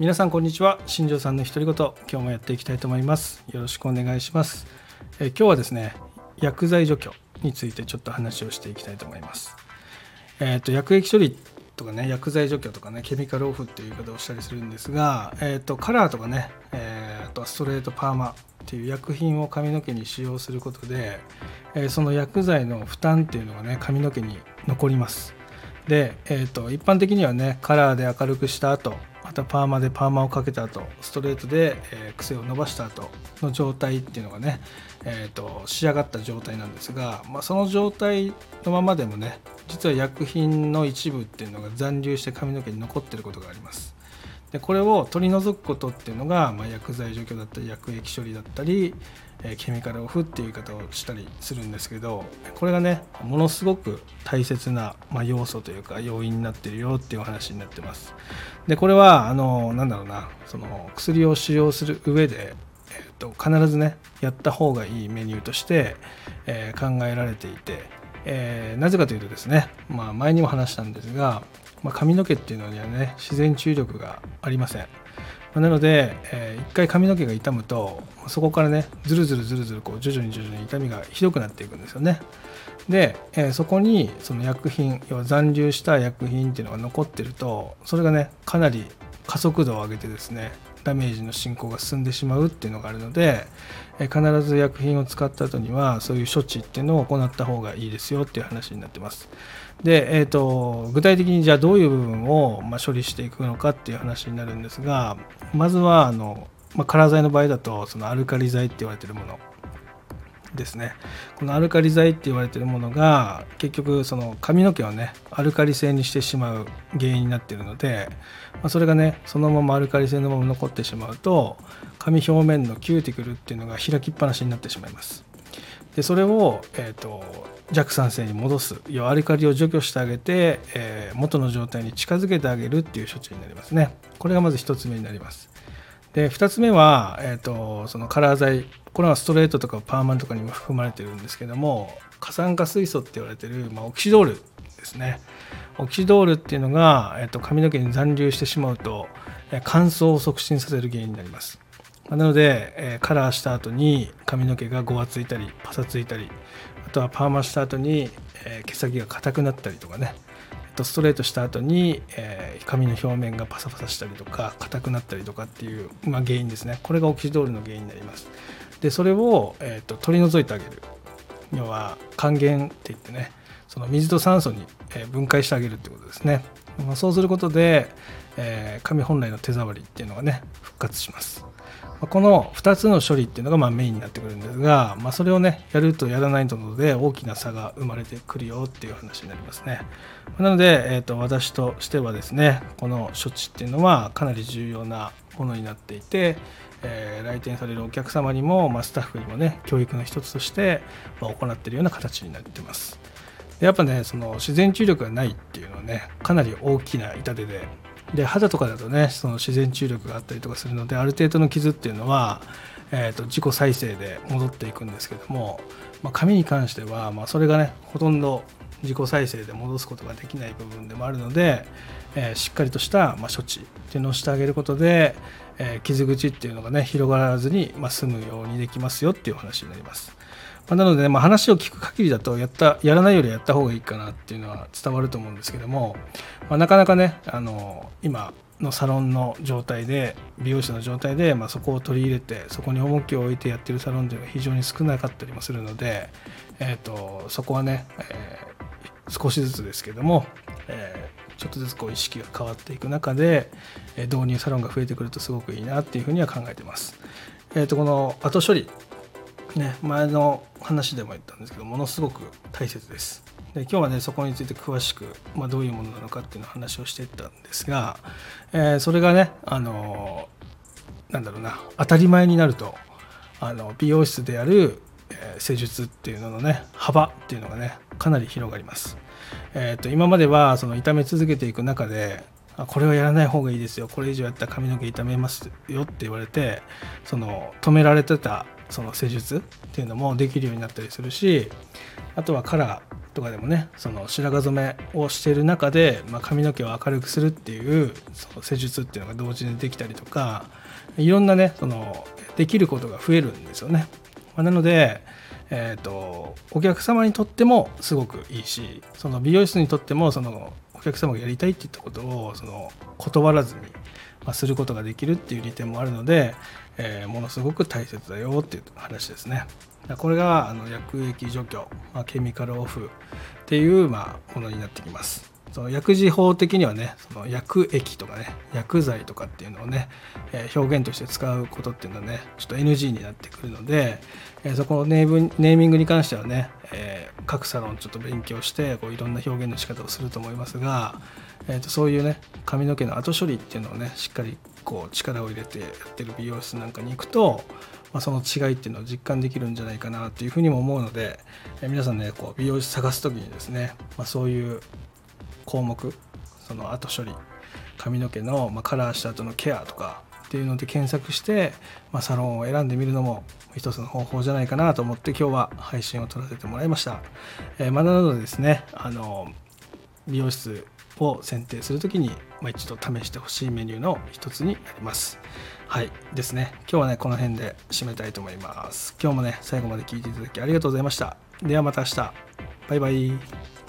皆さんこんにちは。新庄さんの独り言今日もやっていきたいと思います。よろしくお願いします。え今日はですね薬剤除去についてちょっと話をしていきたいと思います。えっ、ー、と薬液処理とかね薬剤除去とかねケミカルオフっていう言い方をしたりするんですが、えーと、カラーとかね、えー、とストレートパーマっていう薬品を髪の毛に使用することで、えー、その薬剤の負担っていうのがね髪の毛に残ります。で、えーと、一般的にはねカラーで明るくした後たパーマでパーマをかけた後ストレートで、えー、癖を伸ばした後の状態っていうのがね、えーと、仕上がった状態なんですが、まあ、その状態のままでもね実は薬品の一部っていうのが残留して髪の毛に残ってることがあります。でこれを取り除くことっていうのが、まあ、薬剤除去だったり薬液処理だったり、えケミカルオフっていう言い方をしたりするんですけどこれがねものすごく大切な、まあ、要素というか要因になってるよっていうお話になってます。でこれはあのなんだろうなその薬を使用する上で、えーと、必ずねやった方がいいメニューとして、え、考えられていて、え、なぜかというとですね、まあ、前にも話したんですが、まあ、髪の毛っていうのにはね自然注力がありません。まなので、えー、一回髪の毛が傷むとそこからねずるずるずるずるこう徐々に徐々に痛みがひどくなっていくんですよね。で、えー、そこにその薬品要は残留した薬品っていうのが残ってるとそれがねかなり加速度を上げてですねダメージの進行が進んでしまうっていうのがあるので、え、必ず薬品を使った後にはそういう処置っていうのを行った方がいいですよっていう話になってます。で、えーと、具体的にじゃあどういう部分を、まあ、処理していくのかっていう話になるんですがまずはあの、まあ、カラー剤の場合だとそのアルカリ剤って言われてるもの。ですね。このアルカリ剤って言われてるものが結局その髪の毛をねアルカリ性にしてしまう原因になってるので、まあ、それがねそのままアルカリ性のまま残ってしまうと髪表面のキューティクルっていうのが開きっぱなしになってしまいます。でそれを、えーと、弱酸性に戻す要はアルカリを除去してあげて、えー、元の状態に近づけてあげるっていう処置になりますね。これがまず1つ目になります。で2つ目は、えーと、そのカラー剤これはストレートとかパーマンとかにも含まれてるんですけども過酸化水素って言われてる、まあ、オキシドールですね。オキシドールっていうのが、えーと、髪の毛に残留してしまうと乾燥を促進させる原因になります。なので、えー、カラーした後に髪の毛がごわついたりパサついたりあとはパーマした後に、えー、毛先が硬くなったりとかね。ストレートした後に、えー、髪の表面がパサパサしたりとか硬くなったりとかっていう、まあ、原因ですね。これがオキシドールの原因になります。でそれを、えーと、取り除いてあげる。要は還元って言ってねその水と酸素に分解してあげるってことですね、まあ、そうすることで、えー、紙本来の手触りっていうのがね復活します。この2つの処理っていうのがまメインになってくるんですが、まあ、それをねやるとやらないとので大きな差が生まれてくるよっていう話になりますね。なので、えー、と私としてはですねこの処置っていうのはかなり重要なものになっていて、えー、来店されるお客様にも、まあ、スタッフにもね教育の一つとして、ま行ってるような形になってます。やっぱねその自然注力がないっていうのはねかなり大きな痛手でで肌とかだとねその自然注力があったりとかするのである程度の傷っていうのは、えーと、自己再生で戻っていくんですけども、まあ、髪に関しては、まあ、それがねほとんど自己再生で戻すことができない部分でもあるので、えー、しっかりとした、まあ、処置っていうのをしてあげることで、えー、傷口っていうのがね広がらずに、まあ、済むようにできますよっていう話になります。ま、なので、ね、まあ、話を聞く限りだとやったやらないよりやった方がいいかなっていうのは伝わると思うんですけども、まあ、なかなかねあの今のサロンの状態で美容師の状態で、まあ、そこを取り入れてそこに重きを置いてやってるサロンというのは非常に少なかったりもするので、えーと、そこはね、えー、少しずつですけども、えー、ちょっとずつこう意識が変わっていく中で、え導入サロンが増えてくるとすごくいいなっていうふうには考えてます。えーとこの後処理ね、前の話でも言ったんですけどものすごく大切です。で今日はねそこについて詳しく、まあ、どういうものなのかっていうのを話をしていったんですが、えー、それがねあのなんだろうな当たり前になるとあの美容室でやる、えー、施術っていうののね幅っていうのがねかなり広がります。えーと、今まではその痛め続けていく中でこれはやらない方がいいですよこれ以上やったら髪の毛痛めますよって言われてその止められてたその施術っていうのもできるようになったりするしあとはカラーとかでもねその白髪染めをしている中で、まあ、髪の毛を明るくするっていうその施術っていうのが同時にできたりとかいろんなねそのできることが増えるんですよね。まあ、なので、えーと、お客様にとってもすごくいいしその美容室にとってもそのお客様がやりたいって言ったことをその断らずに、まあ、することができるっていう利点もあるので、えー、ものすごく大切だよっていう話ですね。これがあの薬液除去、まあ、ケミカルオフっていうまあものになってきます。その薬事法的にはねその薬液とかね薬剤とかっていうのをね、えー、表現として使うことっていうのはねちょっと NG になってくるので、えー、そこのネーネーミングに関してはね、えー、各サロンちょっと勉強してこういろんな表現の仕方をすると思いますが、えー、とそういうね髪の毛の後処理っていうのをねしっかりこう力を入れてやってる美容室なんかに行くとま、その違いっていうのを実感できるんじゃないかなというふうにも思うので、え皆さんねこう美容師探す時にですね、まあ、そういう項目その後処理髪の毛の、まカラーした後のケアとかっていうので検索して、まあ、サロンを選んでみるのも一つの方法じゃないかなと思って今日は配信を撮らせてもらいました。えー、まあ、なのでですねあの美容室を選定する時に、まあ、一度試してほしいメニューの一つになります。はいですね。今日はね、この辺で締めたいと思います。今日もね、最後まで聞いていただきありがとうございました。ではまた明日。バイバイ。